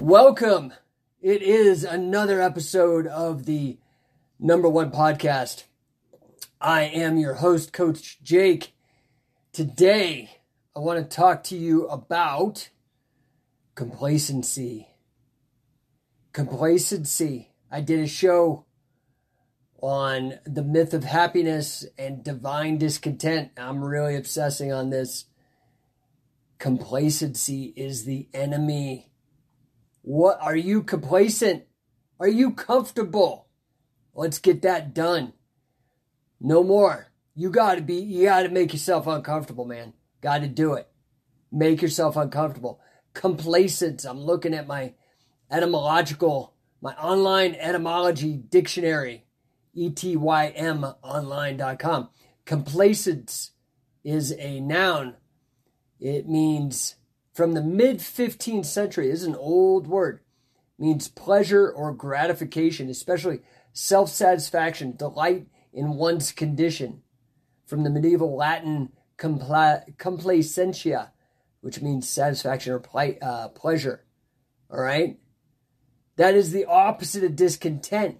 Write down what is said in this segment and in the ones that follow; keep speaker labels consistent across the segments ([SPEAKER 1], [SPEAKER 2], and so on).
[SPEAKER 1] Welcome. It is another episode of the number one podcast. I am your host, Coach Jake. Today, I want to talk to you about complacency. Complacency. I did a show on the myth of happiness and divine discontent. I'm really obsessing on this. Complacency is the enemy what are you complacent? Are you comfortable? Let's get that done. No more. You got to be you got to make yourself uncomfortable, man. Got to do it. Make yourself uncomfortable. Complacent. I'm looking at my etymological my online etymology dictionary etymonline.com. Complacence is a noun. It means from the mid 15th century. This is an old word. It means pleasure or gratification, especially self satisfaction, delight in one's condition. From the medieval Latin compla- complacentia, which means satisfaction or ple- uh, pleasure. All right? That is the opposite of discontent.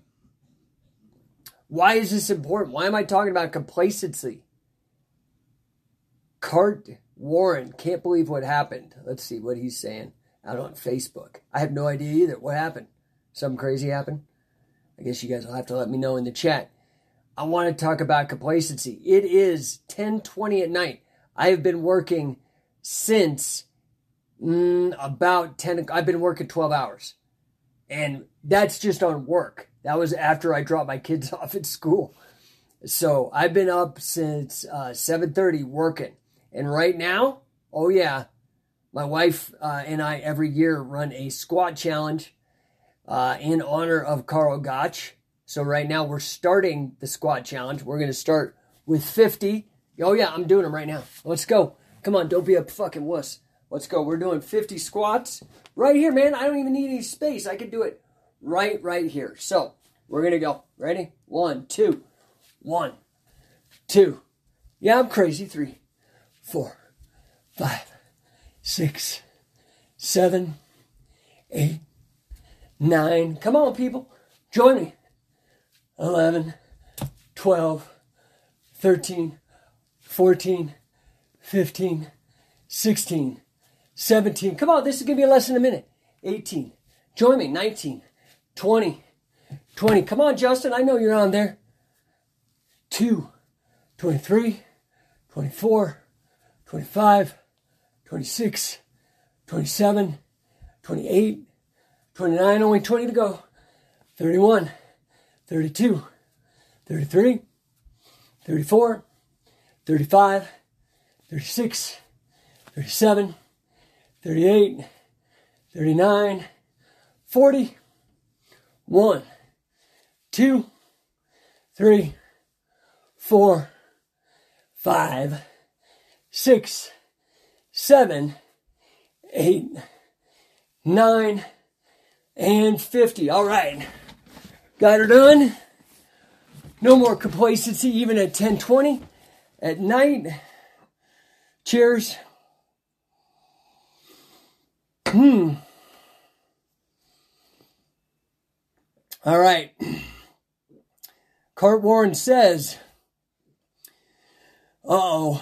[SPEAKER 1] Why is this important? Why am I talking about complacency? Cart Warren can't believe what happened. Let's see what he's saying out on Facebook. I have no idea either. What happened? Something crazy happened? I guess you guys will have to let me know in the chat. I want to talk about complacency. It is 10:20 at night. I have been working since mm, about 10 I've been working 12 hours. And that's just on work. That was after I dropped my kids off at school. So, I've been up since uh, 7:30 working. And right now, oh yeah, my wife uh, and I every year run a squat challenge uh, in honor of Karl Gotch. So right now we're starting the squat challenge. We're going to start with 50. Oh yeah, I'm doing them right now. Let's go. Come on, don't be a fucking wuss. Let's go. We're doing 50 squats right here, man. I don't even need any space. I can do it right, right here. So we're going to go. Ready? One, two, one, two. Yeah, I'm crazy. Three, four, five, six, seven, eight, nine. Come on, people. Join me. 11, 12, 13, 14, 15, 16, 17. Come on, this is going to be a less than a minute. 18. Join me. 19, 20, 20. Come on, Justin. I know you're on there. 2, 23, 24, 25, 26, 27, 28, 29, only 20 to go, 31, 32, 33, 34, 35, 36, 37, 38, 39, 40, 1, 2, 3, 4, 5, six, seven, eight, nine, and 50. All right. Got her done. No more complacency even at 1020 at night. Cheers. Hmm. All right. Cart Warren says, oh.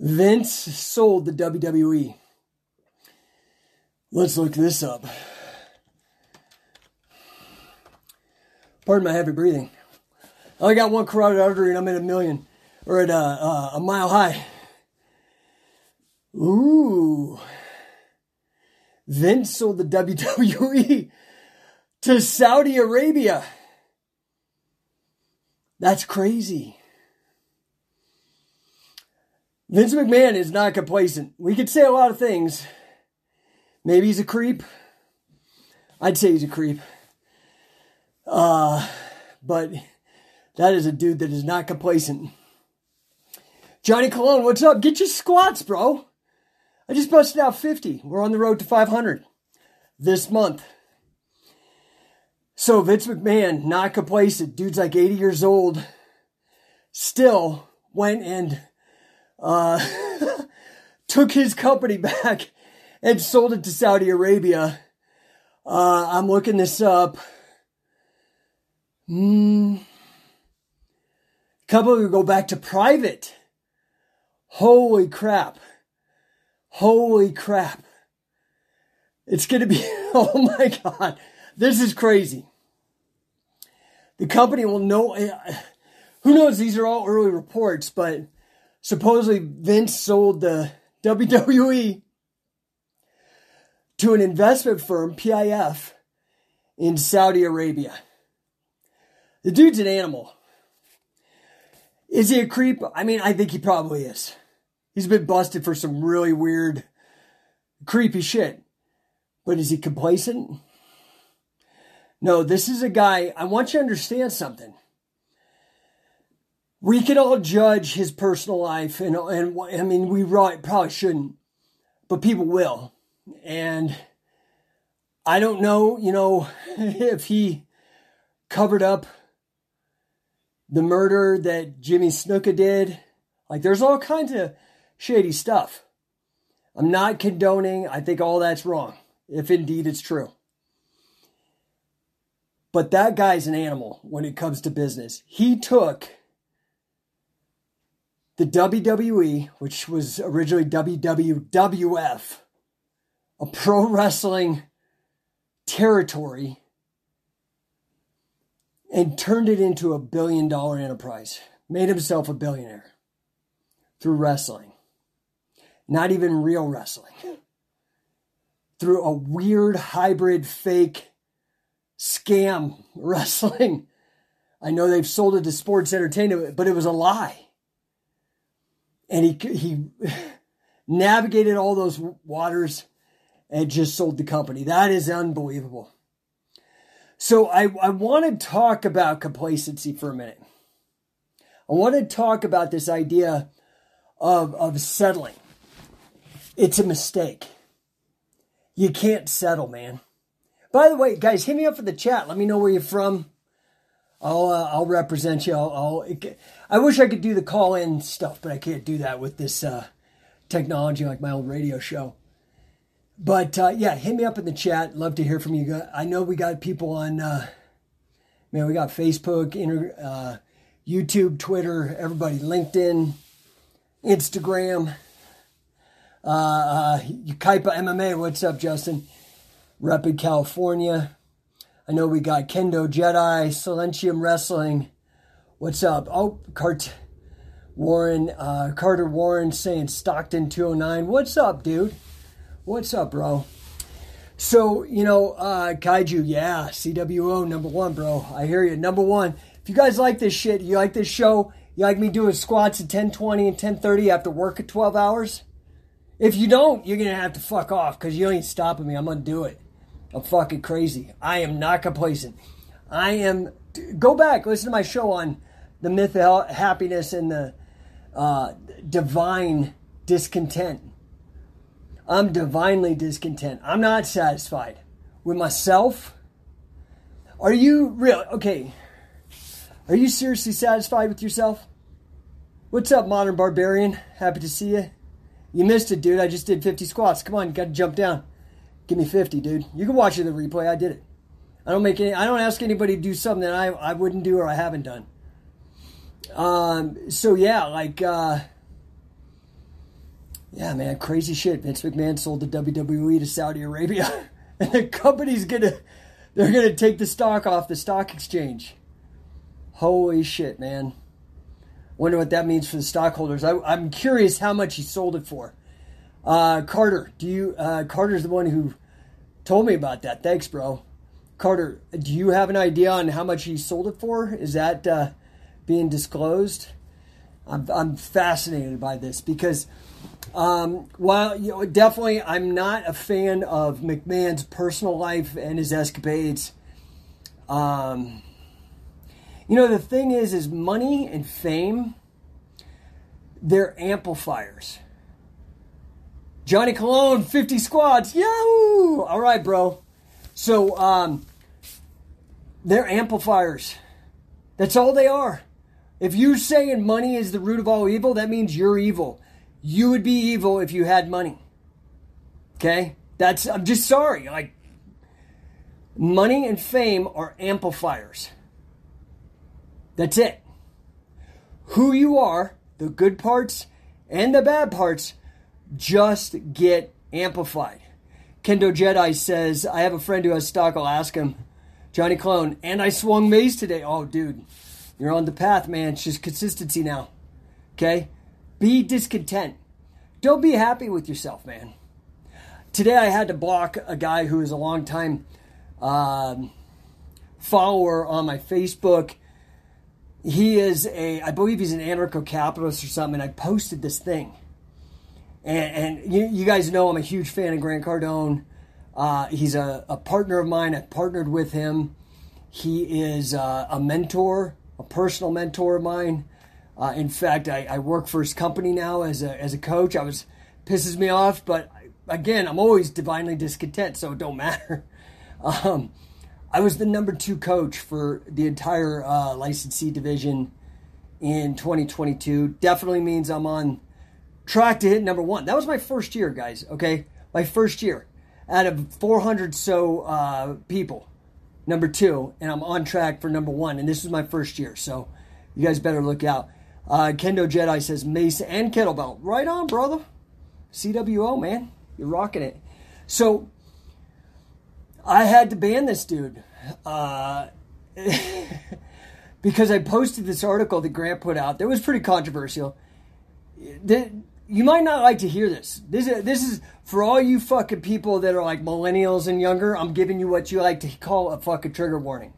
[SPEAKER 1] Vince sold the WWE. Let's look this up. Pardon my heavy breathing. I only got one carotid artery and I'm at a million, or at a, uh, a mile high. Ooh. Vince sold the WWE to Saudi Arabia. That's crazy. Vince McMahon is not complacent. We could say a lot of things. Maybe he's a creep. I'd say he's a creep. Uh, but that is a dude that is not complacent. Johnny Colon, what's up? Get your squats, bro. I just busted out 50. We're on the road to 500 this month. So Vince McMahon, not complacent. Dude's like 80 years old. Still went and uh, took his company back and sold it to Saudi Arabia. Uh, I'm looking this up. A couple go back to private. Holy crap. Holy crap. It's going to be, oh my God. This is crazy. The company will know, eh, who knows? These are all early reports, but supposedly Vince sold the WWE to an investment firm, PIF, in Saudi Arabia. The dude's an animal. Is he a creep? I mean, I think he probably is. He's been busted for some really weird, creepy shit. But is he complacent? No, this is a guy, I want you to understand something. We can all judge his personal life, and, and I mean, we probably shouldn't, but people will. And I don't know, you know, if he covered up the murder that Jimmy Snuka did. Like, there's all kinds of shady stuff. I'm not condoning, I think all that's wrong, if indeed it's true. But that guy's an animal when it comes to business. He took the WWE, which was originally WWF, a pro wrestling territory, and turned it into a billion dollar enterprise. Made himself a billionaire through wrestling. Not even real wrestling. Through a weird hybrid fake scam wrestling. I know they've sold it to sports entertainment, but it was a lie. And he he navigated all those waters and just sold the company. That is unbelievable. So I, I want to talk about complacency for a minute. I want to talk about this idea of, of settling. It's a mistake. You can't settle, man. By the way, guys, hit me up for the chat. Let me know where you're from. I'll uh, I'll represent you. I'll, I'll, i wish I could do the call in stuff, but I can't do that with this uh, technology like my old radio show. But uh, yeah, hit me up in the chat. Love to hear from you. I know we got people on, uh, man, we got Facebook, inter, uh, YouTube, Twitter, everybody, LinkedIn, Instagram. Uh, uh, Kaipa MMA, what's up, Justin? Rapid, California. I know we got Kendo Jedi, Silentium Wrestling. What's up? Oh, Cart Warren, uh, Carter Warren saying Stockton 209. What's up, dude? What's up, bro? So, you know, uh, Kaiju, yeah, CWO number one, bro. I hear you. Number one. If you guys like this shit, you like this show, you like me doing squats at 1020 and 1030 after work at 12 hours? If you don't, you're going to have to fuck off because you ain't stopping me. I'm going to do it. I'm fucking crazy. I am not complacent. I am. Go back, listen to my show on the myth of happiness and the uh, divine discontent. I'm divinely discontent. I'm not satisfied with myself. Are you real? Okay. Are you seriously satisfied with yourself? What's up, modern barbarian? Happy to see you. You missed it, dude. I just did 50 squats. Come on, you got to jump down. Give me 50, dude. You can watch the replay. I did it. I don't make any. I don't ask anybody to do something that I I wouldn't do or I haven't done. Um. So yeah, like. uh yeah, man, crazy shit. Vince McMahon sold the WWE to Saudi Arabia, and the company's gonna they're gonna take the stock off the stock exchange. Holy shit, man! Wonder what that means for the stockholders. I, am curious how much he sold it for. Uh, Carter, do you? Uh, Carter's the one who told me about that. Thanks, bro. Carter, do you have an idea on how much he sold it for? Is that uh, being disclosed? I'm, I'm fascinated by this because um, while you know, definitely, I'm not a fan of McMahon's personal life and his escapades. Um, you know, the thing is, is money and fame, they're amplifiers. Johnny Cologne, 50 squads, yahoo! All right, bro. So, um, they're amplifiers. That's all they are. If you're saying money is the root of all evil, that means you're evil. You would be evil if you had money. Okay? That's I'm just sorry. Like money and fame are amplifiers. That's it. Who you are, the good parts and the bad parts, just get amplified. Kendo Jedi says, I have a friend who has stock. I'll ask him. Johnny Clone, and I swung mace today. Oh, dude, you're on the path, man. It's just consistency now. Okay? Be discontent. Don't be happy with yourself, man. Today I had to block a guy who is a long time um, follower on my Facebook. He is a, I believe he's an anarcho capitalist or something. And I posted this thing. And, and you, you, guys know I'm a huge fan of Grant Cardone. Uh, he's a, a, partner of mine. I've partnered with him. He is uh, a mentor, a personal mentor of mine. Uh, in fact, I, I, work for his company now as a, as a coach. I was pisses me off, but again, I'm always divinely discontent, so it don't matter. Um, I was the number two coach for the entire uh, licensee division in 2022. Definitely means I'm on track to hit number one. That was my first year, guys. Okay, my first year out of 400 so uh, people, number two, and I'm on track for number one. And this is my first year, so you guys better look out. Uh, Kendo Jedi says mace and kettlebell. Right on, brother. CWO, man. You're rocking it. So I had to ban this dude. Uh, because I posted this article that Grant put out that was pretty controversial. The, you might not like to hear this. This is this is for all you fucking people that are like millennials and younger. I'm giving you what you like to call a fucking trigger warning.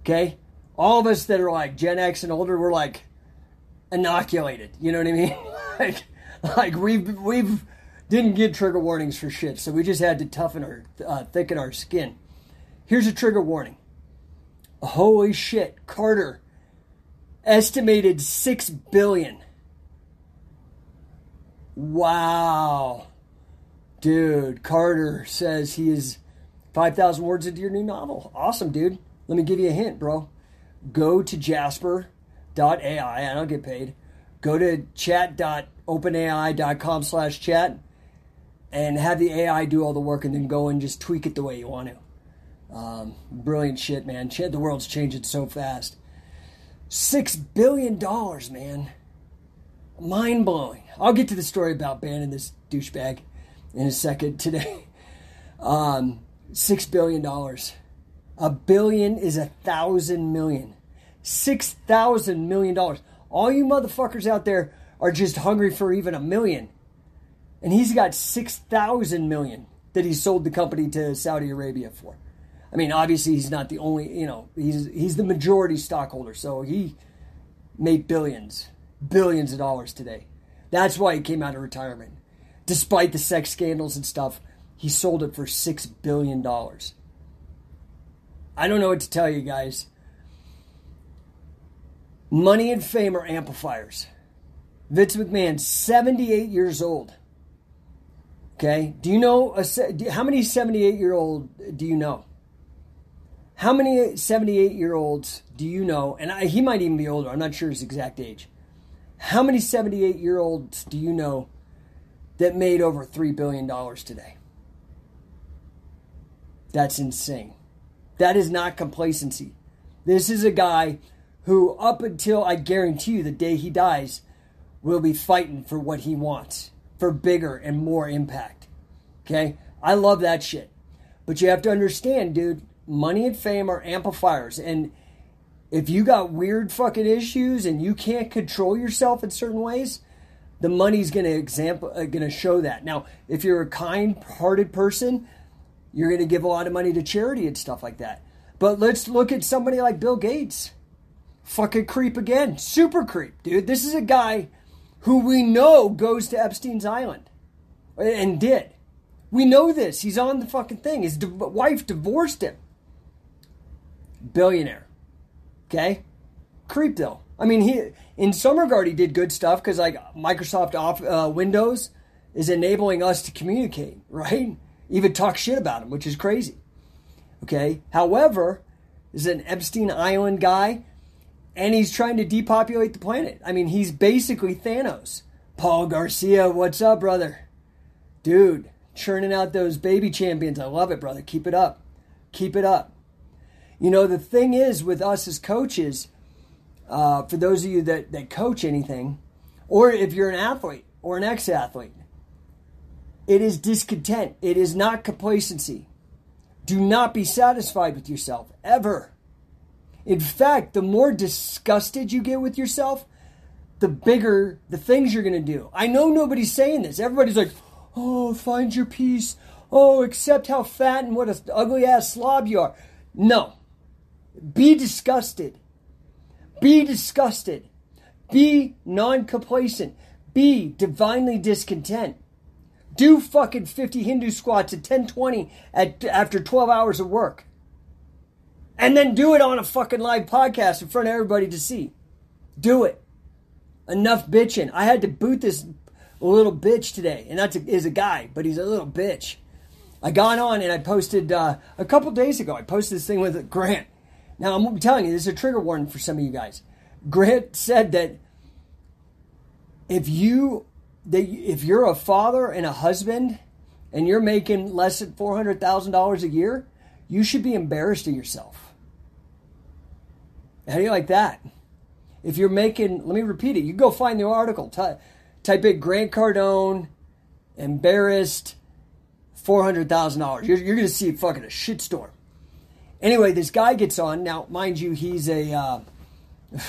[SPEAKER 1] Okay, all of us that are like Gen X and older, we're like inoculated. You know what I mean? like, like we've we've didn't get trigger warnings for shit, so we just had to toughen our uh, thicken our skin. Here's a trigger warning. Holy shit, Carter estimated six billion Wow. Dude, Carter says he is 5,000 words into your new novel. Awesome, dude. Let me give you a hint, bro. Go to jasper.ai. I don't get paid. Go to chat.openai.com slash chat and have the AI do all the work and then go and just tweak it the way you want to. Um, brilliant shit, man. The world's changing so fast. Six billion dollars, man mind blowing. I'll get to the story about banning this douchebag in a second today. Um, Six billion dollars. A billion is a thousand million. Six thousand million dollars. All you motherfuckers out there are just hungry for even a million. And he's got six thousand million that he sold the company to Saudi Arabia for. I mean, obviously he's not the only, you know, he's he's the majority stockholder, so he made billions billions of dollars today. That's why he came out of retirement. Despite the sex scandals and stuff, he sold it for $6 billion. I don't know what to tell you guys. Money and fame are amplifiers. Vince McMahon, 78 years old. Okay? Do you know a, how many 78 year old do you know? How many 78 year olds do you know? And I, he might even be older. I'm not sure his exact age. How many 78 year olds do you know that made over $3 billion today? That's insane. That is not complacency. This is a guy who, up until I guarantee you the day he dies, will be fighting for what he wants, for bigger and more impact. Okay? I love that shit. But you have to understand, dude, money and fame are amplifiers. And if you got weird fucking issues and you can't control yourself in certain ways, the money's going to example uh, going to show that. Now, if you're a kind-hearted person, you're going to give a lot of money to charity and stuff like that. But let's look at somebody like Bill Gates. Fucking creep again. Super creep, dude. This is a guy who we know goes to Epstein's Island and did. We know this. He's on the fucking thing. His wife divorced him. Billionaire. Okay, creep though. I mean, he in some regard he did good stuff because like Microsoft off, uh, Windows is enabling us to communicate, right? Even talk shit about him, which is crazy. Okay. However, is an Epstein Island guy, and he's trying to depopulate the planet. I mean, he's basically Thanos. Paul Garcia, what's up, brother? Dude, churning out those baby champions. I love it, brother. Keep it up. Keep it up. You know, the thing is with us as coaches, uh, for those of you that, that coach anything, or if you're an athlete or an ex athlete, it is discontent. It is not complacency. Do not be satisfied with yourself, ever. In fact, the more disgusted you get with yourself, the bigger the things you're going to do. I know nobody's saying this. Everybody's like, oh, find your peace. Oh, accept how fat and what an ugly ass slob you are. No. Be disgusted. Be disgusted. Be non complacent. Be divinely discontent. Do fucking 50 Hindu squats at 1020 at, after 12 hours of work. And then do it on a fucking live podcast in front of everybody to see. Do it. Enough bitching. I had to boot this little bitch today. And that's a, is a guy, but he's a little bitch. I got on and I posted uh, a couple days ago. I posted this thing with Grant. Now I'm telling you, this is a trigger warning for some of you guys. Grant said that if you that if you're a father and a husband and you're making less than four hundred thousand dollars a year, you should be embarrassed of yourself. How do you like that? If you're making, let me repeat it. You go find the article. Type, in Grant Cardone, embarrassed, four hundred thousand dollars. You're, you're going to see fucking a shitstorm. Anyway, this guy gets on. Now, mind you, he's a uh,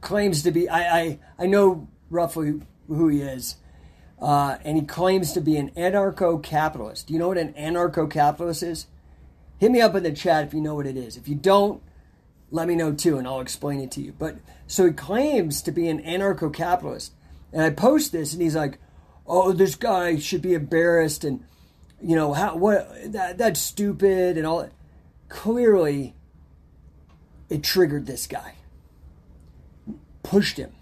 [SPEAKER 1] claims to be. I, I I know roughly who he is. Uh, and he claims to be an anarcho capitalist. Do you know what an anarcho capitalist is? Hit me up in the chat if you know what it is. If you don't, let me know too, and I'll explain it to you. But so he claims to be an anarcho capitalist. And I post this, and he's like, oh, this guy should be embarrassed, and, you know, how, what, that, that's stupid, and all that. Clearly, it triggered this guy, pushed him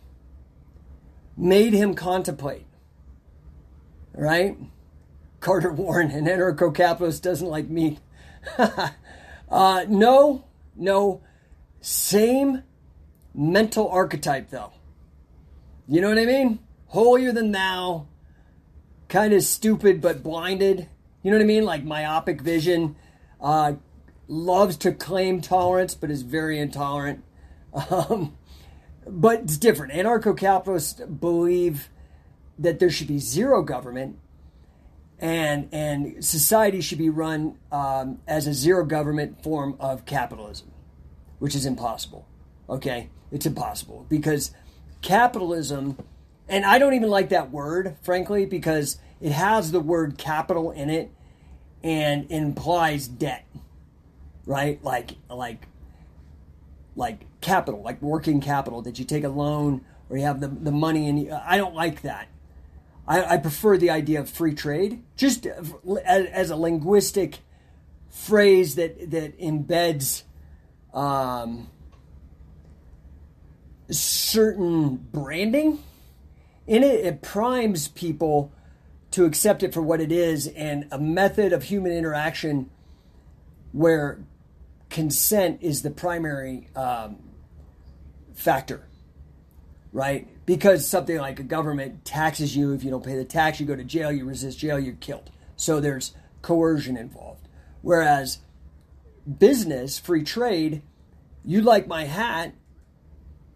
[SPEAKER 1] made him contemplate. Right? Carter Warren, an anarcho capitalist, doesn't like me. uh, no, no. Same mental archetype, though. You know what I mean? Holier than thou, kind of stupid but blinded. You know what I mean? Like myopic vision. Uh, loves to claim tolerance but is very intolerant. Um, but it's different. Anarcho capitalists believe that there should be zero government and and society should be run um, as a zero government form of capitalism, which is impossible. Okay, it's impossible because capitalism, and I don't even like that word, frankly, because it has the word capital in it and implies debt, right? Like like like capital, like working capital, that you take a loan or you have the, the money and I don't like that. I, I, prefer the idea of free trade, just as, as a linguistic phrase that, that embeds um, certain branding in it. It primes people to accept it for what it is and a method of human interaction where consent is the primary um, factor, right? Because something like a government taxes you. If you don't pay the tax, you go to jail. You resist jail, you're killed. So there's coercion involved. Whereas business, free trade, you like my hat,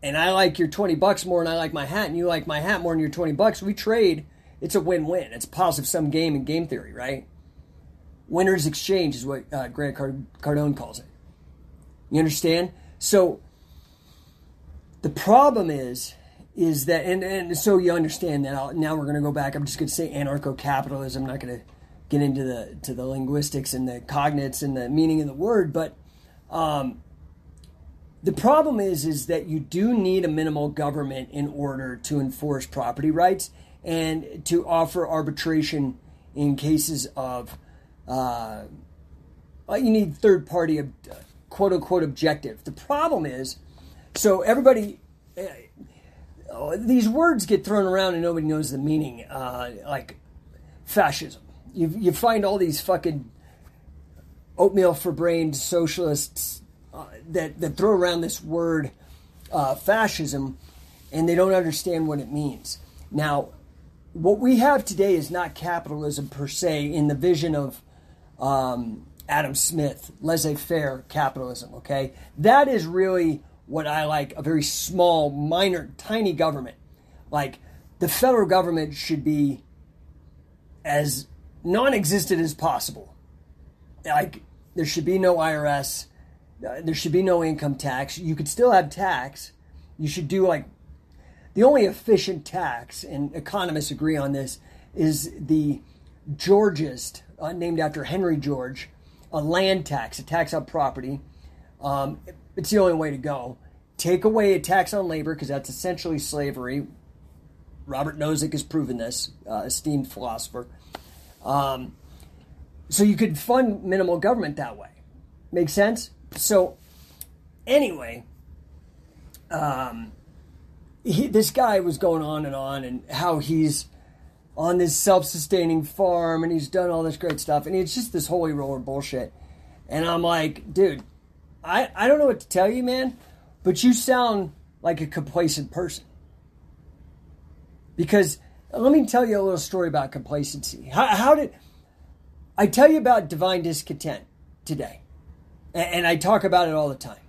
[SPEAKER 1] and I like your 20 bucks more than I like my hat, and you like my hat more than your 20 bucks. We trade. It's a win win. It's positive sum game in game theory, right? Winner's exchange is what uh, Grant Card- Cardone calls it. You understand? So the problem is, is that, and, and so you understand that. I'll, now we're going to go back. I'm just going to say anarcho-capitalism. I'm not going to get into the to the linguistics and the cognates and the meaning of the word, but um, the problem is, is that you do need a minimal government in order to enforce property rights and to offer arbitration in cases of. Uh, you need third party quote unquote objective. The problem is, so everybody, uh, these words get thrown around and nobody knows the meaning. Uh, like fascism, you you find all these fucking oatmeal for brain socialists uh, that that throw around this word uh, fascism, and they don't understand what it means. Now, what we have today is not capitalism per se in the vision of um, Adam Smith, laissez faire capitalism, okay? That is really what I like a very small, minor, tiny government. Like the federal government should be as non existent as possible. Like there should be no IRS, uh, there should be no income tax. You could still have tax. You should do like the only efficient tax, and economists agree on this, is the Georgist, uh, named after Henry George, a land tax, a tax on property. Um, it's the only way to go. Take away a tax on labor because that's essentially slavery. Robert Nozick has proven this, uh, esteemed philosopher. Um, so you could fund minimal government that way. Make sense? So, anyway, um, he, this guy was going on and on and how he's on this self-sustaining farm and he's done all this great stuff and it's just this holy roller bullshit. And i'm like dude i i don't know what to tell you man but you sound like a complacent person. Because let me tell you a little story about complacency. How, how did i tell you about divine discontent today and, and i talk about it all the time.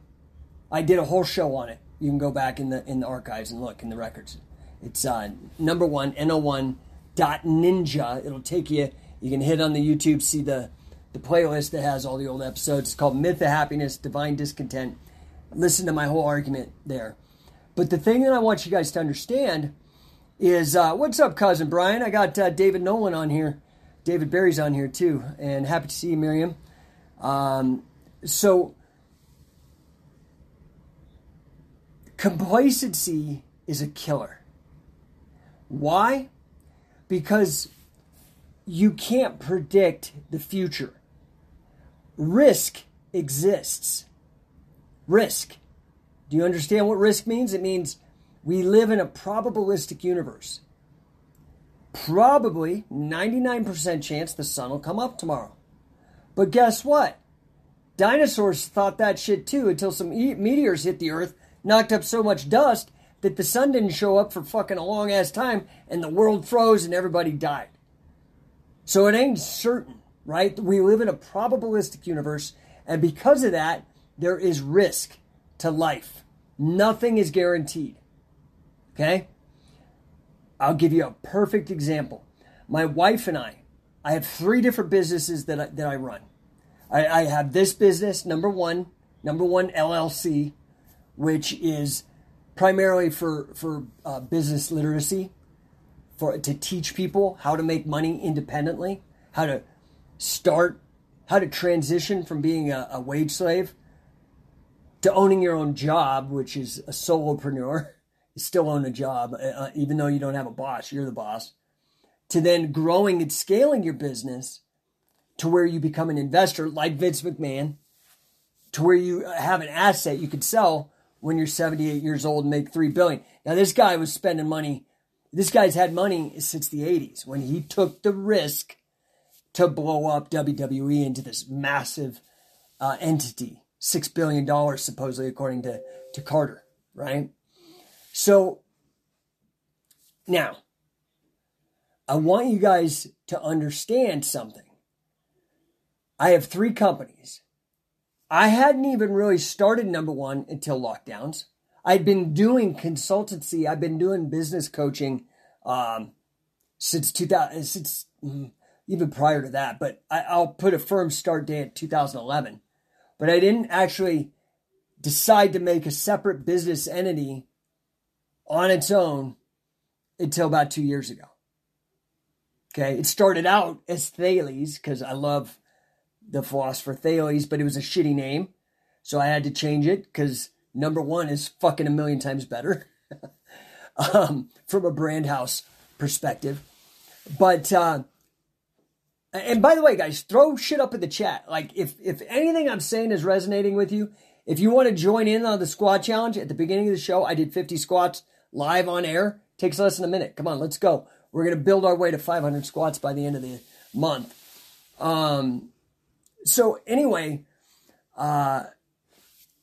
[SPEAKER 1] I did a whole show on it. You can go back in the in the archives and look in the records. It's uh, number one no1 ninja. It'll take you. You can hit on the YouTube, see the the playlist that has all the old episodes. It's called Myth of Happiness, Divine Discontent. Listen to my whole argument there. But the thing that I want you guys to understand is uh, what's up, cousin Brian? I got uh, David Nolan on here. David Barry's on here too, and happy to see you, Miriam. Um, so, complacency is a killer. Why? Because you can't predict the future. Risk exists. Risk. Do you understand what risk means? It means we live in a probabilistic universe. Probably 99% chance the sun will come up tomorrow. But guess what? Dinosaurs thought that shit too until some meteors hit the earth, knocked up so much dust that the sun didn't show up for fucking a long ass time and the world froze and everybody died. So it ain't certain, right? We live in a probabilistic universe, and because of that, there is risk to life. Nothing is guaranteed. Okay? I'll give you a perfect example. My wife and I, I have three different businesses that I, that I run. I, I have this business, number one, number one LLC, which is primarily for for uh, business literacy, for to teach people how to make money independently, how to start, how to transition from being a, a wage slave to owning your own job, which is a solopreneur. You still own a job, uh, uh, even though you don't have a boss. You're the boss. To then growing and scaling your business to where you become an investor, like Vince McMahon, to where you have an asset you could sell when you're 78 years old and make 3 billion. Now this guy was spending money. This guy's had money since the 80s when he took the risk to blow up WWE into this massive uh, entity, $6 billion supposedly according to, to Carter, right? So now I want you guys to understand something. I have three companies I hadn't even really started number one until lockdowns. I'd been doing consultancy. I've been doing business coaching um, since 2000, since mm, even prior to that. But I, I'll put a firm start date at 2011. But I didn't actually decide to make a separate business entity on its own until about two years ago. Okay, it started out as Thales because I love the philosopher Thales, but it was a shitty name. So I had to change it because number one is fucking a million times better um, from a brand house perspective. But, uh, and by the way, guys, throw shit up in the chat. Like, if, if anything I'm saying is resonating with you, if you want to join in on the squat challenge at the beginning of the show, I did 50 squats live on air. Takes less than a minute. Come on, let's go. We're going to build our way to 500 squats by the end of the month. Um, so anyway, uh,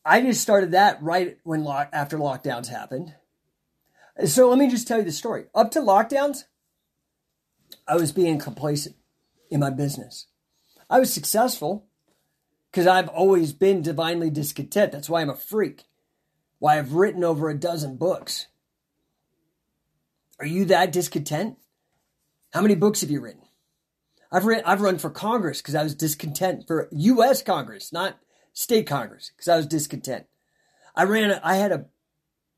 [SPEAKER 1] I just started that right when lock, after lockdowns happened. So let me just tell you the story. Up to lockdowns, I was being complacent in my business. I was successful because I've always been divinely discontent. That's why I'm a freak. Why I've written over a dozen books. Are you that discontent? How many books have you written? I've written, I've run for Congress because I was discontent for U.S. Congress, not state Congress, because I was discontent. I ran, I had a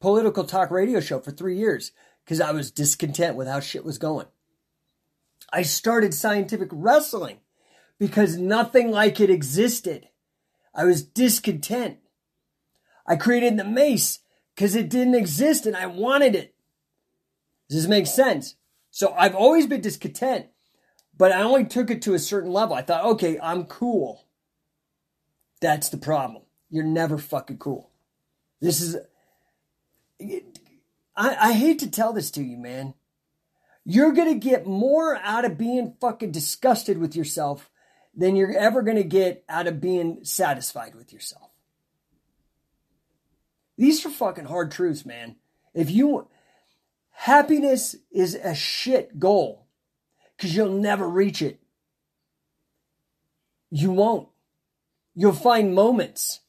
[SPEAKER 1] political talk radio show for three years because I was discontent with how shit was going. I started scientific wrestling because nothing like it existed. I was discontent. I created the mace because it didn't exist and I wanted it. Does this make sense? So I've always been discontent, but I only took it to a certain level. I thought, okay, I'm cool. That's the problem. You're never fucking cool. This is. I, I hate to tell this to you, man. You're going to get more out of being fucking disgusted with yourself than you're ever going to get out of being satisfied with yourself. These are fucking hard truths, man. If you happiness is a shit goal because you'll never reach it. You won't. You'll find moments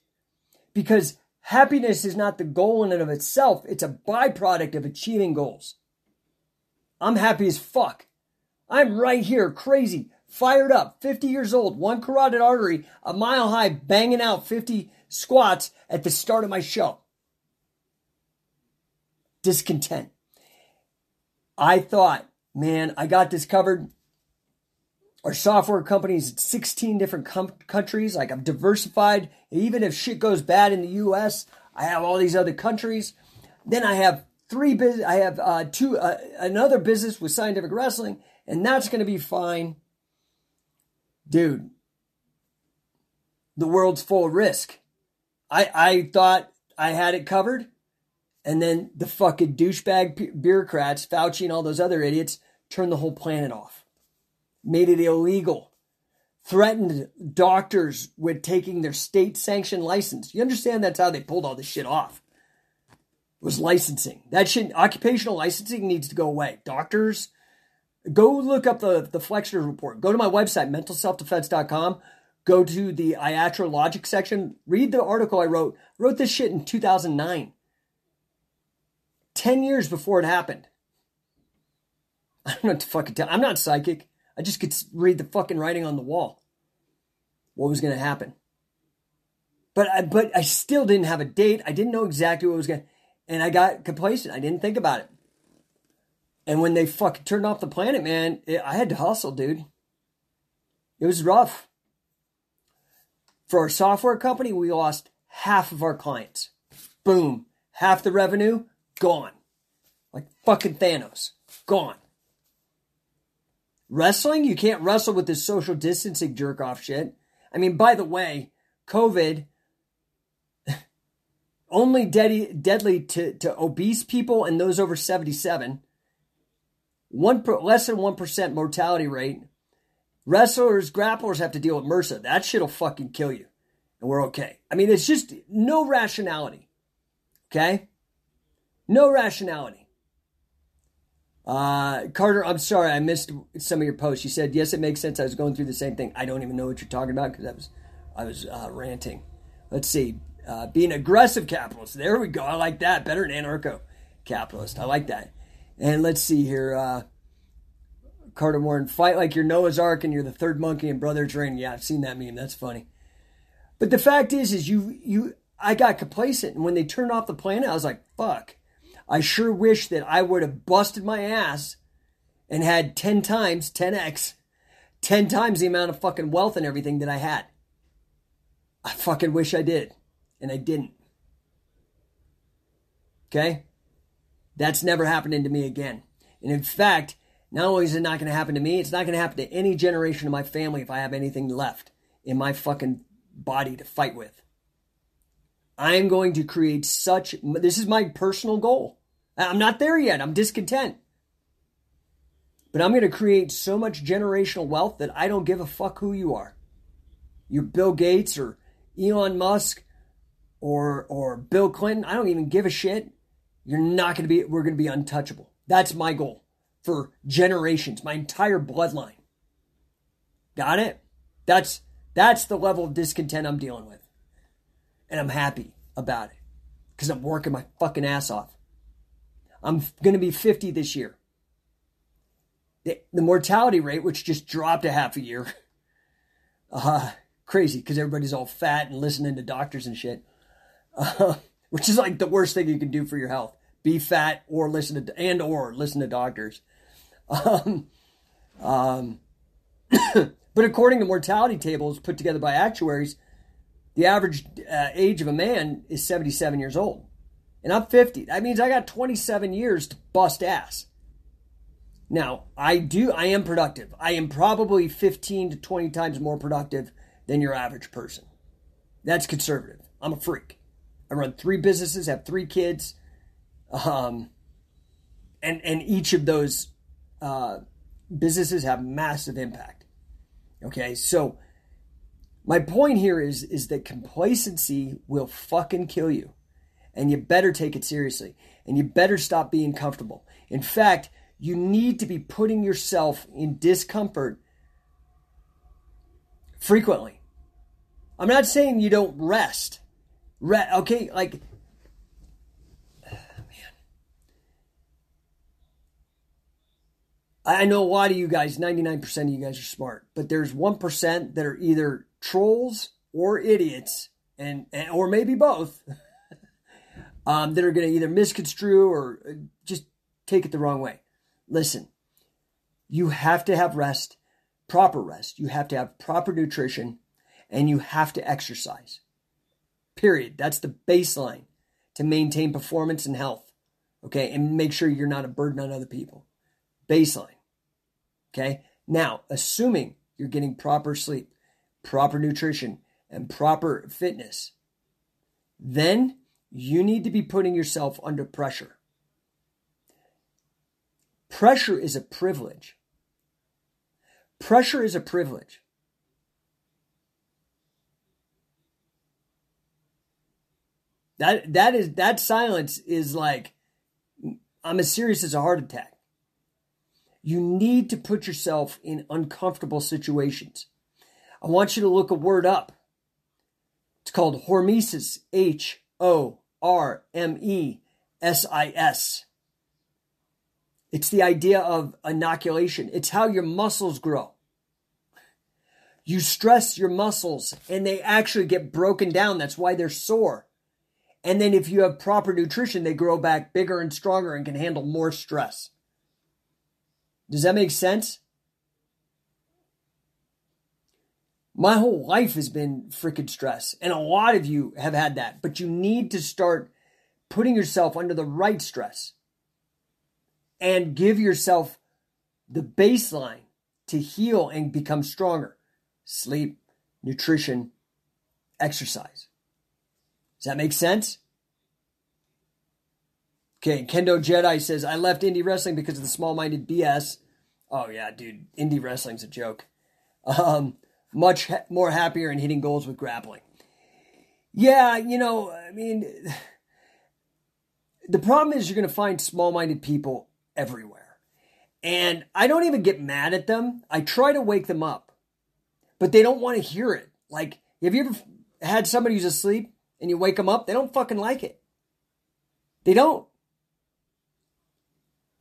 [SPEAKER 1] because happiness is not the goal in and of itself. It's a byproduct of achieving goals. I'm happy as fuck. I'm right here, crazy, fired up, 50 years old, one carotid artery, a mile high, banging out 50 squats at the start of my show. Discontent. I thought, man, I got this covered. Our software company's 16 different com- countries. Like I'm diversified. Even if shit goes bad in the US, I have all these other countries. Then I have three business. I have uh, two uh, another business with scientific wrestling, and that's going to be fine dude, the world's full of risk. I, I thought I had it covered. And then the fucking douchebag bureaucrats, Fauci and all those other idiots, turned the whole planet off, made it illegal, threatened doctors with taking their state sanctioned license. You understand that's how they pulled all this shit off. It was licensing. That shit, occupational licensing needs to go away. Doctors, Go look up the, the Flexner report. Go to my website, mentalselfdefense.com. Go to the IATRA logic section. Read the article I wrote. Wrote this shit in 2009. 10 years before it happened. I don't know what to fucking tell. I'm not psychic. I just could read the fucking writing on the wall. What was going to happen. But I, but I still didn't have a date. I didn't know exactly what was going to, and I got complacent. I didn't think about it. And when they fucking turned off the planet, man, it, I had to hustle, dude. It was rough. For our software company, we lost half of our clients. Boom. Half the revenue, gone. Like fucking Thanos. Gone. Wrestling, you can't wrestle with this social distancing jerk off shit. I mean, by the way, COVID only deadly, deadly to, to obese people and those over 77 one less than one percent mortality rate. Wrestlers, grapplers have to deal with MRSA. That shit'll fucking kill you, and we're okay. I mean, it's just no rationality. Okay, no rationality. Uh, Carter, I'm sorry, I missed some of your posts. You said yes, it makes sense. I was going through the same thing. I don't even know what you're talking about because I was, I was uh, ranting. Let's see, uh, being aggressive capitalist. There we go. I like that. Better than anarcho capitalist. I like that. And let's see here. Uh, Carter Warren, fight like you're Noah's Ark and you're the third monkey in Brother's Ring. Yeah, I've seen that meme. That's funny. But the fact is, is you you I got complacent, and when they turned off the planet, I was like, fuck. I sure wish that I would have busted my ass and had 10 times, 10x, 10 times the amount of fucking wealth and everything that I had. I fucking wish I did. And I didn't. Okay? That's never happening to me again. And in fact, not only is it not going to happen to me, it's not going to happen to any generation of my family if I have anything left in my fucking body to fight with. I am going to create such, this is my personal goal. I'm not there yet. I'm discontent. But I'm going to create so much generational wealth that I don't give a fuck who you are. You're Bill Gates or Elon Musk or or Bill Clinton. I don't even give a shit. You're not going to be, we're going to be untouchable. That's my goal. for generations, my entire bloodline. Got it? That's that's the level of discontent I'm dealing with. And I'm happy about it because I'm working my fucking ass off. I'm going to be 50 this year. The, the, mortality rate, which just dropped a half a year, uh, crazy because everybody's all fat and listening to doctors and shit, uh, which is like the worst thing you can do for your health. Be fat or listen to and or listen to doctors. Um, um, but according to mortality tables put together by actuaries, the average uh, age of a man is 77 years old. And I'm 50. That means I got 27 years to bust ass. Now, I do, I am productive. I am probably 15 to 20 times more productive than your average person. That's conservative. I'm a freak. I run three businesses, have three kids, um, and and each of those uh, businesses have massive impact. Okay, so my point here is is that complacency will fucking kill you. And you better take it seriously. And you better stop being comfortable. In fact, you need to be putting yourself in discomfort frequently. I'm not saying you don't rest. Re- okay, like man. I know a lot of you guys, 99% of you guys are smart, but there's 1% that are either trolls or idiots, and, and or maybe both, um, that are going to either misconstrue or uh, just take it the wrong way. Listen, you have to have rest, proper rest. You have to have proper nutrition, and you have to exercise. Period. That's the baseline to maintain performance and health. Okay, and make sure you're not a burden on other people. Baseline. Okay. Now, assuming you're getting proper sleep, proper nutrition, and proper fitness, then you need to be putting yourself under pressure. Pressure is a privilege. Pressure is a privilege. That that is that silence is like I'm as serious as a heart attack. You need to put yourself in uncomfortable situations. I want you to look a word up. It's called hormesis, H O R M E S I S. It's the idea of inoculation. It's how your muscles grow. You stress your muscles and they actually get broken down. That's why they're sore. And then if you have proper nutrition, they grow back bigger and stronger and can handle more stress. Does that make sense? My whole life has been freaking stress, and a lot of you have had that, but you need to start putting yourself under the right stress and give yourself the baseline to heal and become stronger sleep, nutrition, exercise. Does that make sense? Okay, Kendo Jedi says, I left indie wrestling because of the small minded BS. Oh, yeah, dude, indie wrestling's a joke. Um, much ha- more happier in hitting goals with grappling. Yeah, you know, I mean, the problem is you're going to find small minded people everywhere. And I don't even get mad at them. I try to wake them up, but they don't want to hear it. Like, have you ever had somebody who's asleep and you wake them up? They don't fucking like it. They don't.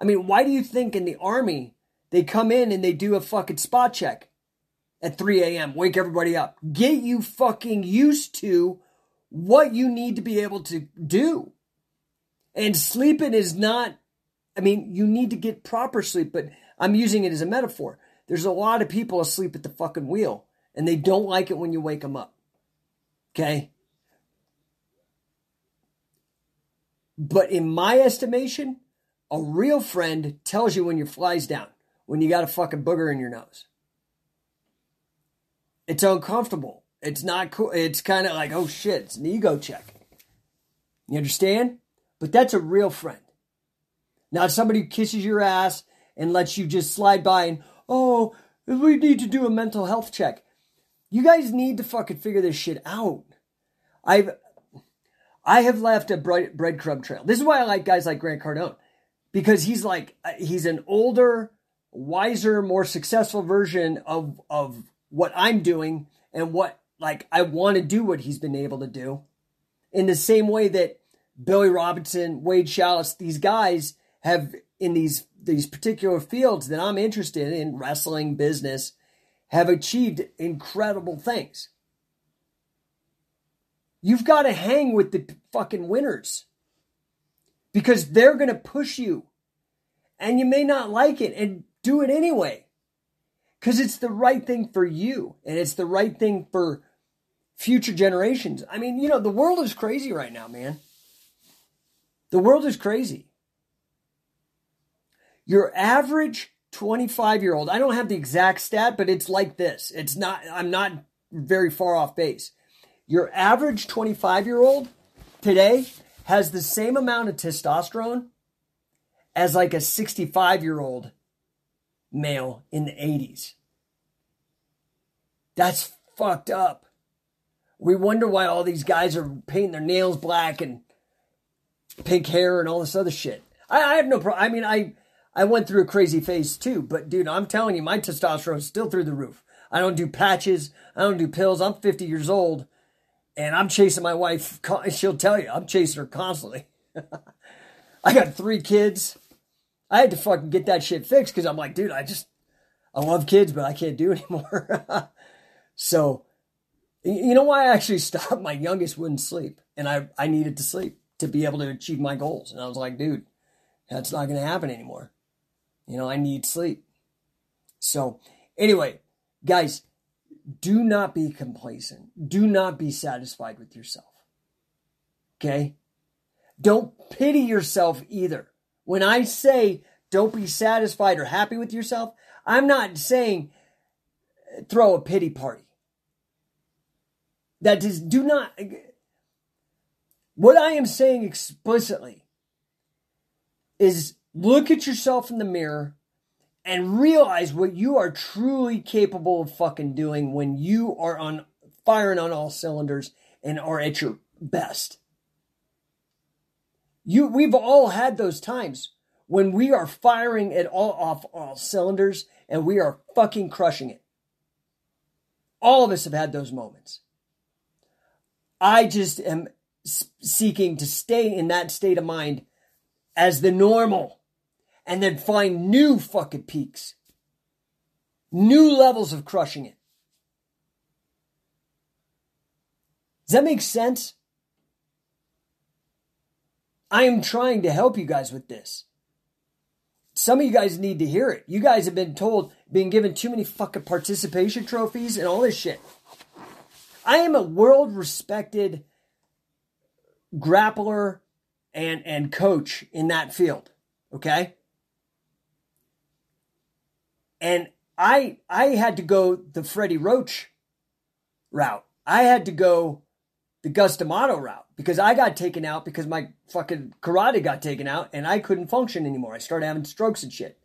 [SPEAKER 1] I mean, why do you think in the army they come in and they do a fucking spot check at 3 a.m., wake everybody up? Get you fucking used to what you need to be able to do. And sleeping is not, I mean, you need to get proper sleep, but I'm using it as a metaphor. There's a lot of people asleep at the fucking wheel and they don't like it when you wake them up. Okay? But in my estimation, a real friend tells you when your fly's down, when you got a fucking booger in your nose. It's uncomfortable. It's not cool. It's kind of like, oh shit, it's an ego check. You understand? But that's a real friend. Not somebody who kisses your ass and lets you just slide by and, oh, we need to do a mental health check. You guys need to fucking figure this shit out. I've, I have left a bread, breadcrumb trail. This is why I like guys like Grant Cardone because he's like uh, he's an older, wiser, more successful version of of what I'm doing and what like I want to do what he's been able to do. In the same way that Billy Robinson, Wade Schalles, these guys have in these these particular fields that I'm interested in, wrestling, business, have achieved incredible things. You've got to hang with the fucking winners because they're going to push you and you may not like it and do it anyway because it's the right thing for you and it's the right thing for future generations. I mean, you know, the world is crazy right now, man. The world is crazy. Your average 25 year old, I don't have the exact stat, but it's like this. It's not, I'm not very far off base. Your average 25 year old today has the same amount of testosterone as like a 65 year old male in the 80s. That's fucked up. We wonder why all these guys are painting their nails black and pink hair and all this other shit. I, I have no problem. I mean, I I went through a crazy phase too, but dude, I'm telling you, my testosterone is still through the roof. I don't do patches. I don't do pills. I'm 50 years old, and I'm chasing my wife. She'll tell you, I'm chasing her constantly. I got three kids. I had to fucking get that shit fixed because I'm like, dude, I just I love kids, but I can't do anymore. so, you know why I actually stopped? My youngest wouldn't sleep, and I I needed to sleep to be able to achieve my goals. And I was like, dude, that's not going to happen anymore. You know, I need sleep. So, anyway, guys, do not be complacent. Do not be satisfied with yourself. Okay? Don't pity yourself either. When I say don't be satisfied or happy with yourself, I'm not saying throw a pity party. That is, do not. What I am saying explicitly is look at yourself in the mirror and realize what you are truly capable of fucking doing when you are on firing on all cylinders and are at your best. You we've all had those times when we are firing it all off all cylinders and we are fucking crushing it. All of us have had those moments. I just am seeking to stay in that state of mind as the normal and then find new fucking peaks, new levels of crushing it. Does that make sense? I am trying to help you guys with this. Some of you guys need to hear it. You guys have been told, being given too many fucking participation trophies and all this shit. I am a world respected grappler and, and coach in that field. Okay. And I I had to go the Freddie Roach route. I had to go the Cus D'Amato route because I got taken out because my fucking carotid got taken out and I couldn't function anymore. I started having strokes and shit.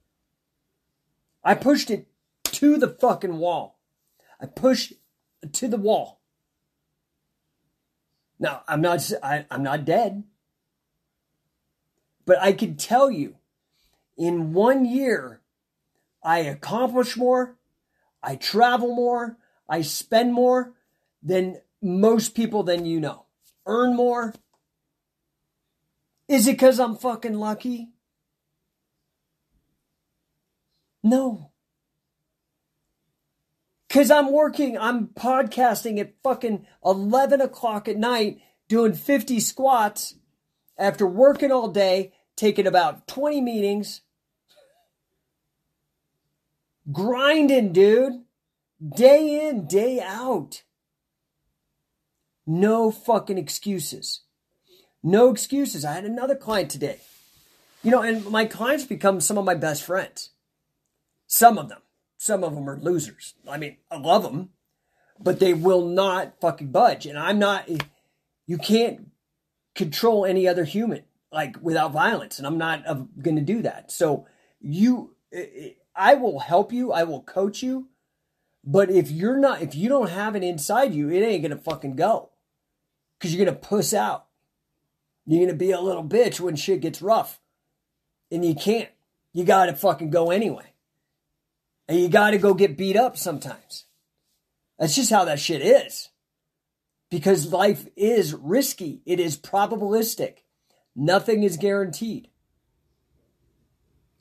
[SPEAKER 1] I pushed it to the fucking wall. I pushed to the wall. Now I'm not I, I'm not dead, but I can tell you, in one year, I accomplish more, I travel more, I spend more than most people than you know. Earn more. Is it because I'm fucking lucky? No. Because I'm working, I'm podcasting at fucking 11 o'clock at night, doing 50 squats after working all day, taking about 20 meetings, grinding, dude, day in, day out. No fucking excuses. No excuses. I had another client today. You know, and my clients become some of my best friends. Some of them. Some of them are losers. I mean, I love them, but they will not fucking budge. And I'm not, you can't control any other human like without violence. And I'm not going to do that. So you, I will help you. I will coach you. But if you're not, if you don't have it inside you, it ain't going to fucking go because you're going to puss out. You're going to be a little bitch when shit gets rough. And you can't. You got to fucking go anyway. And you got to go get beat up sometimes. That's just how that shit is. Because life is risky, it is probabilistic. Nothing is guaranteed.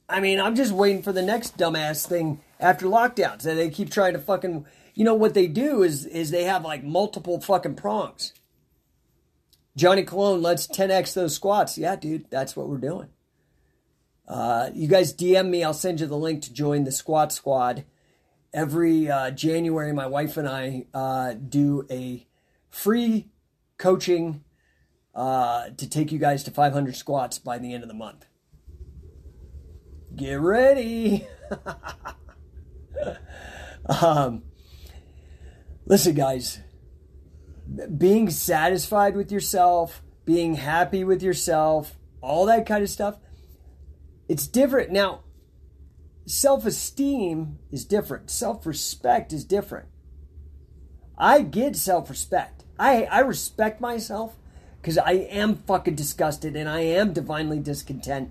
[SPEAKER 1] I mean, I'm just waiting for the next dumbass thing after lockdowns. And they keep trying to fucking you know what they do is is they have like multiple fucking prongs. Johnny Cologne let's 10x those squats. Yeah, dude, that's what we're doing. Uh, you guys DM me. I'll send you the link to join the squat squad. Every uh, January, my wife and I uh, do a free coaching uh, to take you guys to 500 squats by the end of the month. Get ready. um, listen, guys, being satisfied with yourself, being happy with yourself, all that kind of stuff, it's different. Now, self esteem is different, self respect is different. I get self respect. I, I respect myself because I am fucking disgusted and I am divinely discontent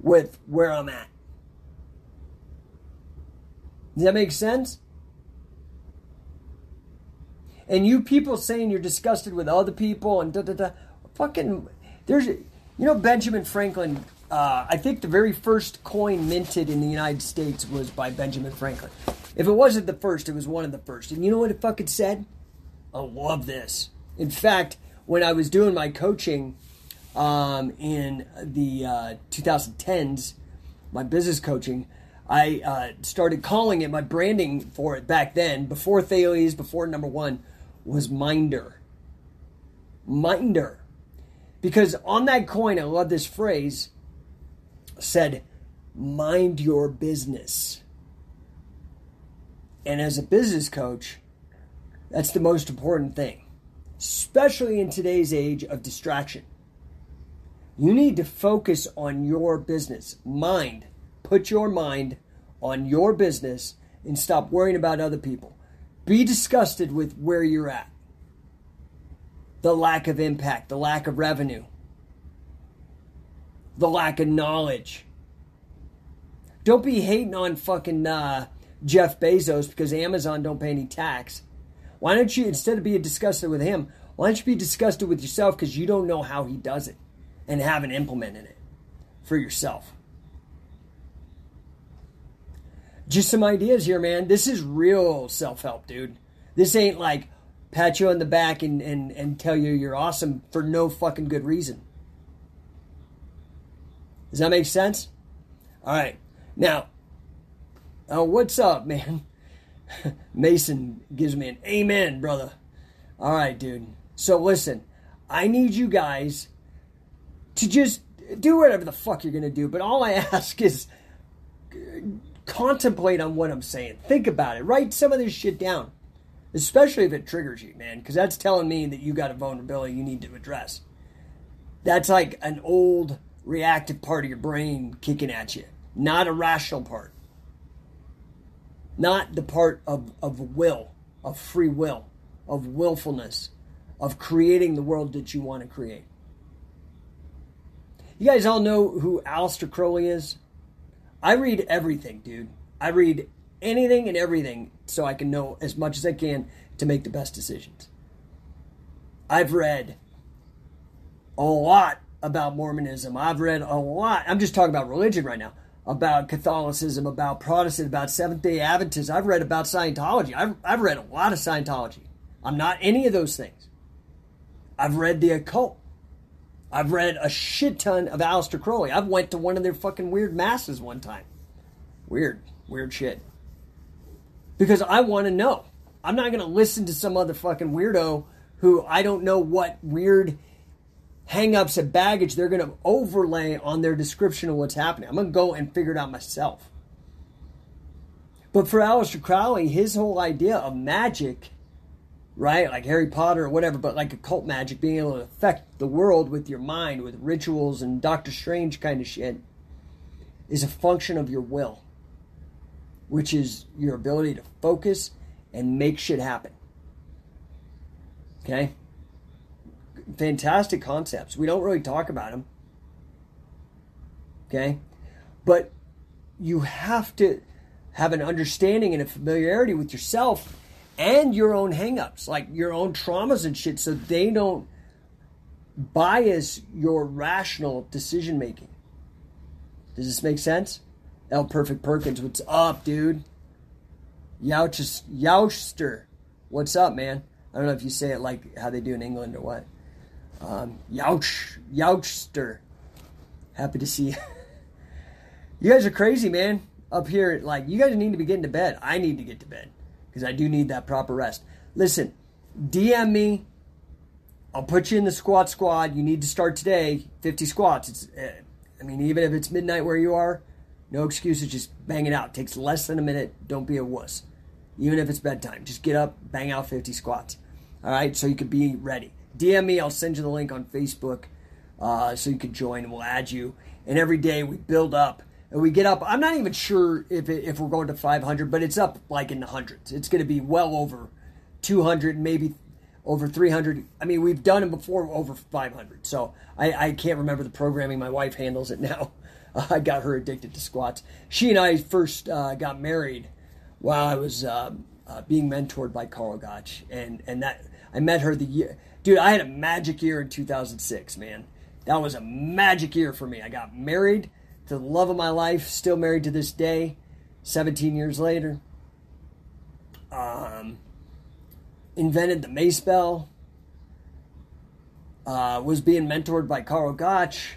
[SPEAKER 1] with where I'm at. Does that make sense? And you people saying you're disgusted with other people and da da da, fucking, there's, you know, Benjamin Franklin. Uh, I think the very first coin minted in the United States was by Benjamin Franklin. If it wasn't the first, it was one of the first. And you know what it fucking said? I love this. In fact, when I was doing my coaching um, in the uh, 2010s, my business coaching, I uh, started calling it my branding for it back then, before Thales, before number one, was Minder. Minder. Because on that coin, I love this phrase, said, mind your business. And as a business coach, that's the most important thing, especially in today's age of distraction. You need to focus on your business. Mind. Put your mind on your business and stop worrying about other people. Be disgusted with where you're at. The lack of impact, the lack of revenue, the lack of knowledge. Don't be hating on fucking uh, Jeff Bezos because Amazon don't pay any tax. Why don't you, instead of being disgusted with him, why don't you be disgusted with yourself because you don't know how he does it and haven't implemented it for yourself? Just some ideas here, man. This is real self help, dude. This ain't like pat you on the back and, and, and tell you you're awesome for no fucking good reason. Does that make sense? All right. Now, uh, what's up, man? Mason gives me an amen, brother. All right, dude. So listen, I need you guys to just do whatever the fuck you're going to do, but all I ask is contemplate on what I'm saying. Think about it. Write some of this shit down. Especially if it triggers you, man, because that's telling me that you got a vulnerability you need to address. That's like an old reactive part of your brain kicking at you, not a rational part. Not the part of, of will, of free will, of willfulness, of creating the world that you want to create. You guys all know who Aleister Crowley is? I read everything, dude. I read anything and everything so I can know as much as I can to make the best decisions. I've read a lot about Mormonism. I've read a lot. I'm just talking about religion right now. About Catholicism, about Protestant, about Seventh day Adventists. I've read about Scientology. I've, I've read a lot of Scientology. I'm not any of those things. I've read the occult. I've read a shit ton of Aleister Crowley. I've went to one of their fucking weird masses one time. Weird, weird shit. Because I want to know. I'm not going to listen to some other fucking weirdo who I don't know what weird hangups and baggage they're going to overlay on their description of what's happening. I'm going to go and figure it out myself. But for Aleister Crowley, his whole idea of magic right? Like Harry Potter or whatever, but like occult magic, being able to affect the world with your mind, with rituals and Doctor Strange kind of shit, is a function of your will, which is your ability to focus and make shit happen. Okay? Fantastic concepts. We don't really talk about them. Okay? But you have to have an understanding and a familiarity with yourself and your own hangups, like your own traumas and shit, so they don't bias your rational decision making. Does this make sense? L Perfect Perkins, what's up, dude? Youch, Youchster, what's up, man? I don't know if you say it like how they do in England or what. Um, Youch, Youchster, happy to see you. you guys are crazy, man. Up here, like you guys need to be getting to bed. I need to get to bed because I do need that proper rest. Listen, DM me. I'll put you in the squat squad. You need to start today. 50 squats. It's, uh, I mean, even if it's midnight where you are, no excuses. Just bang it out. It takes less than a minute. Don't be a wuss. Even if it's bedtime, just get up, bang out 50 squats. All right, so you can be ready. DM me. I'll send you the link on Facebook uh, so you can join, we'll add you. And every day we build up and we get up. I'm not even sure if it, if we're going to 500, but it's up like in the hundreds. It's going to be well over 200, maybe over 300. I mean, we've done it before over 500. So I, I can't remember the programming. My wife handles it now. Uh, I got her addicted to squats. She and I first uh, got married while I was um, uh, being mentored by Karl Gotch, and and that I met her the year. Dude, I had a magic year in 2006, man. That was a magic year for me. I got married to the love of my life, still married to this day, 17 years later. Um, invented the mace bell. Uh, was being mentored by Karl Gotch.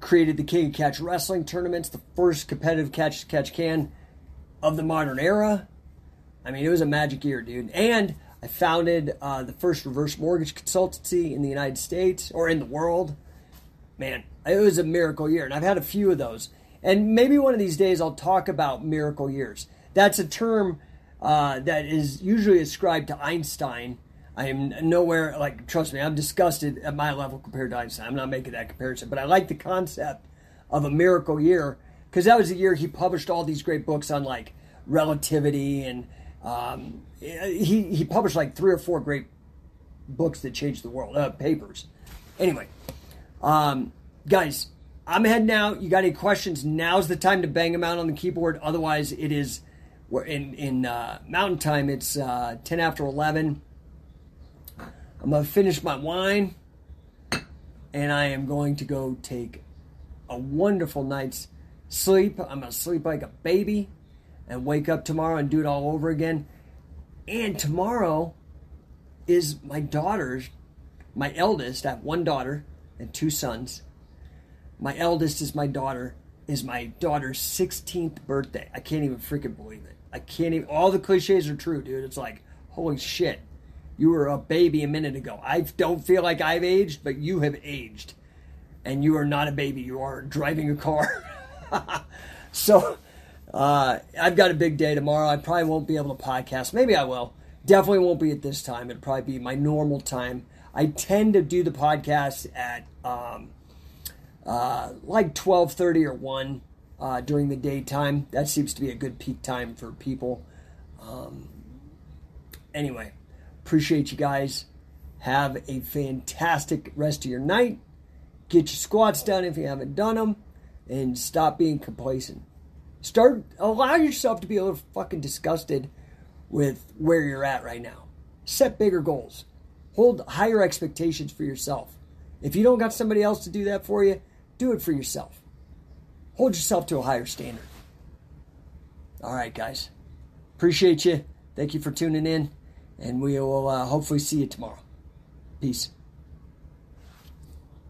[SPEAKER 1] Created the King of Catch Wrestling tournaments, the first competitive catch catch can of the modern era. I mean, it was a magic year, dude. And I founded uh, the first reverse mortgage consultancy in the United States or in the world. Man, it was a miracle year, and I've had a few of those. And maybe one of these days I'll talk about miracle years. That's a term uh, that is usually ascribed to Einstein. I am nowhere like trust me, I'm disgusted at my level compared to Einstein. I'm not making that comparison, but I like the concept of a miracle year because that was the year he published all these great books on like relativity and um, he he published like three or four great books that changed the world, uh, papers. Anyway, um, guys, I'm heading out. You got any questions? Now's the time to bang them out on the keyboard. Otherwise, it is in in uh, Mountain Time. It's uh, ten after eleven. I'm gonna finish my wine, and I am going to go take a wonderful night's sleep. I'm gonna sleep like a baby, and wake up tomorrow and do it all over again. And tomorrow is my daughter's, my eldest. I have one daughter and two sons. My eldest is my daughter, is my daughter's 16th birthday. I can't even freaking believe it. I can't even, all the cliches are true, dude. It's like, holy shit. You were a baby a minute ago. I don't feel like I've aged, but you have aged. And you are not a baby. You are driving a car. so, uh, I've got a big day tomorrow. I probably won't be able to podcast. Maybe I will. Definitely won't be at this time. It'll probably be my normal time. I tend to do the podcast at um, uh, like twelve thirty or one uh, during the daytime. That seems to be a good peak time for people. Um, anyway, appreciate you guys. Have a fantastic rest of your night. Get your squats done if you haven't done them, and stop being complacent. Start allow yourself to be a little fucking disgusted with where you're at right now. Set bigger goals. Hold higher expectations for yourself. If you don't got somebody else to do that for you, do it for yourself. Hold yourself to a higher standard. All right, guys. Appreciate you. Thank you for tuning in, and we will uh, hopefully see you tomorrow. Peace.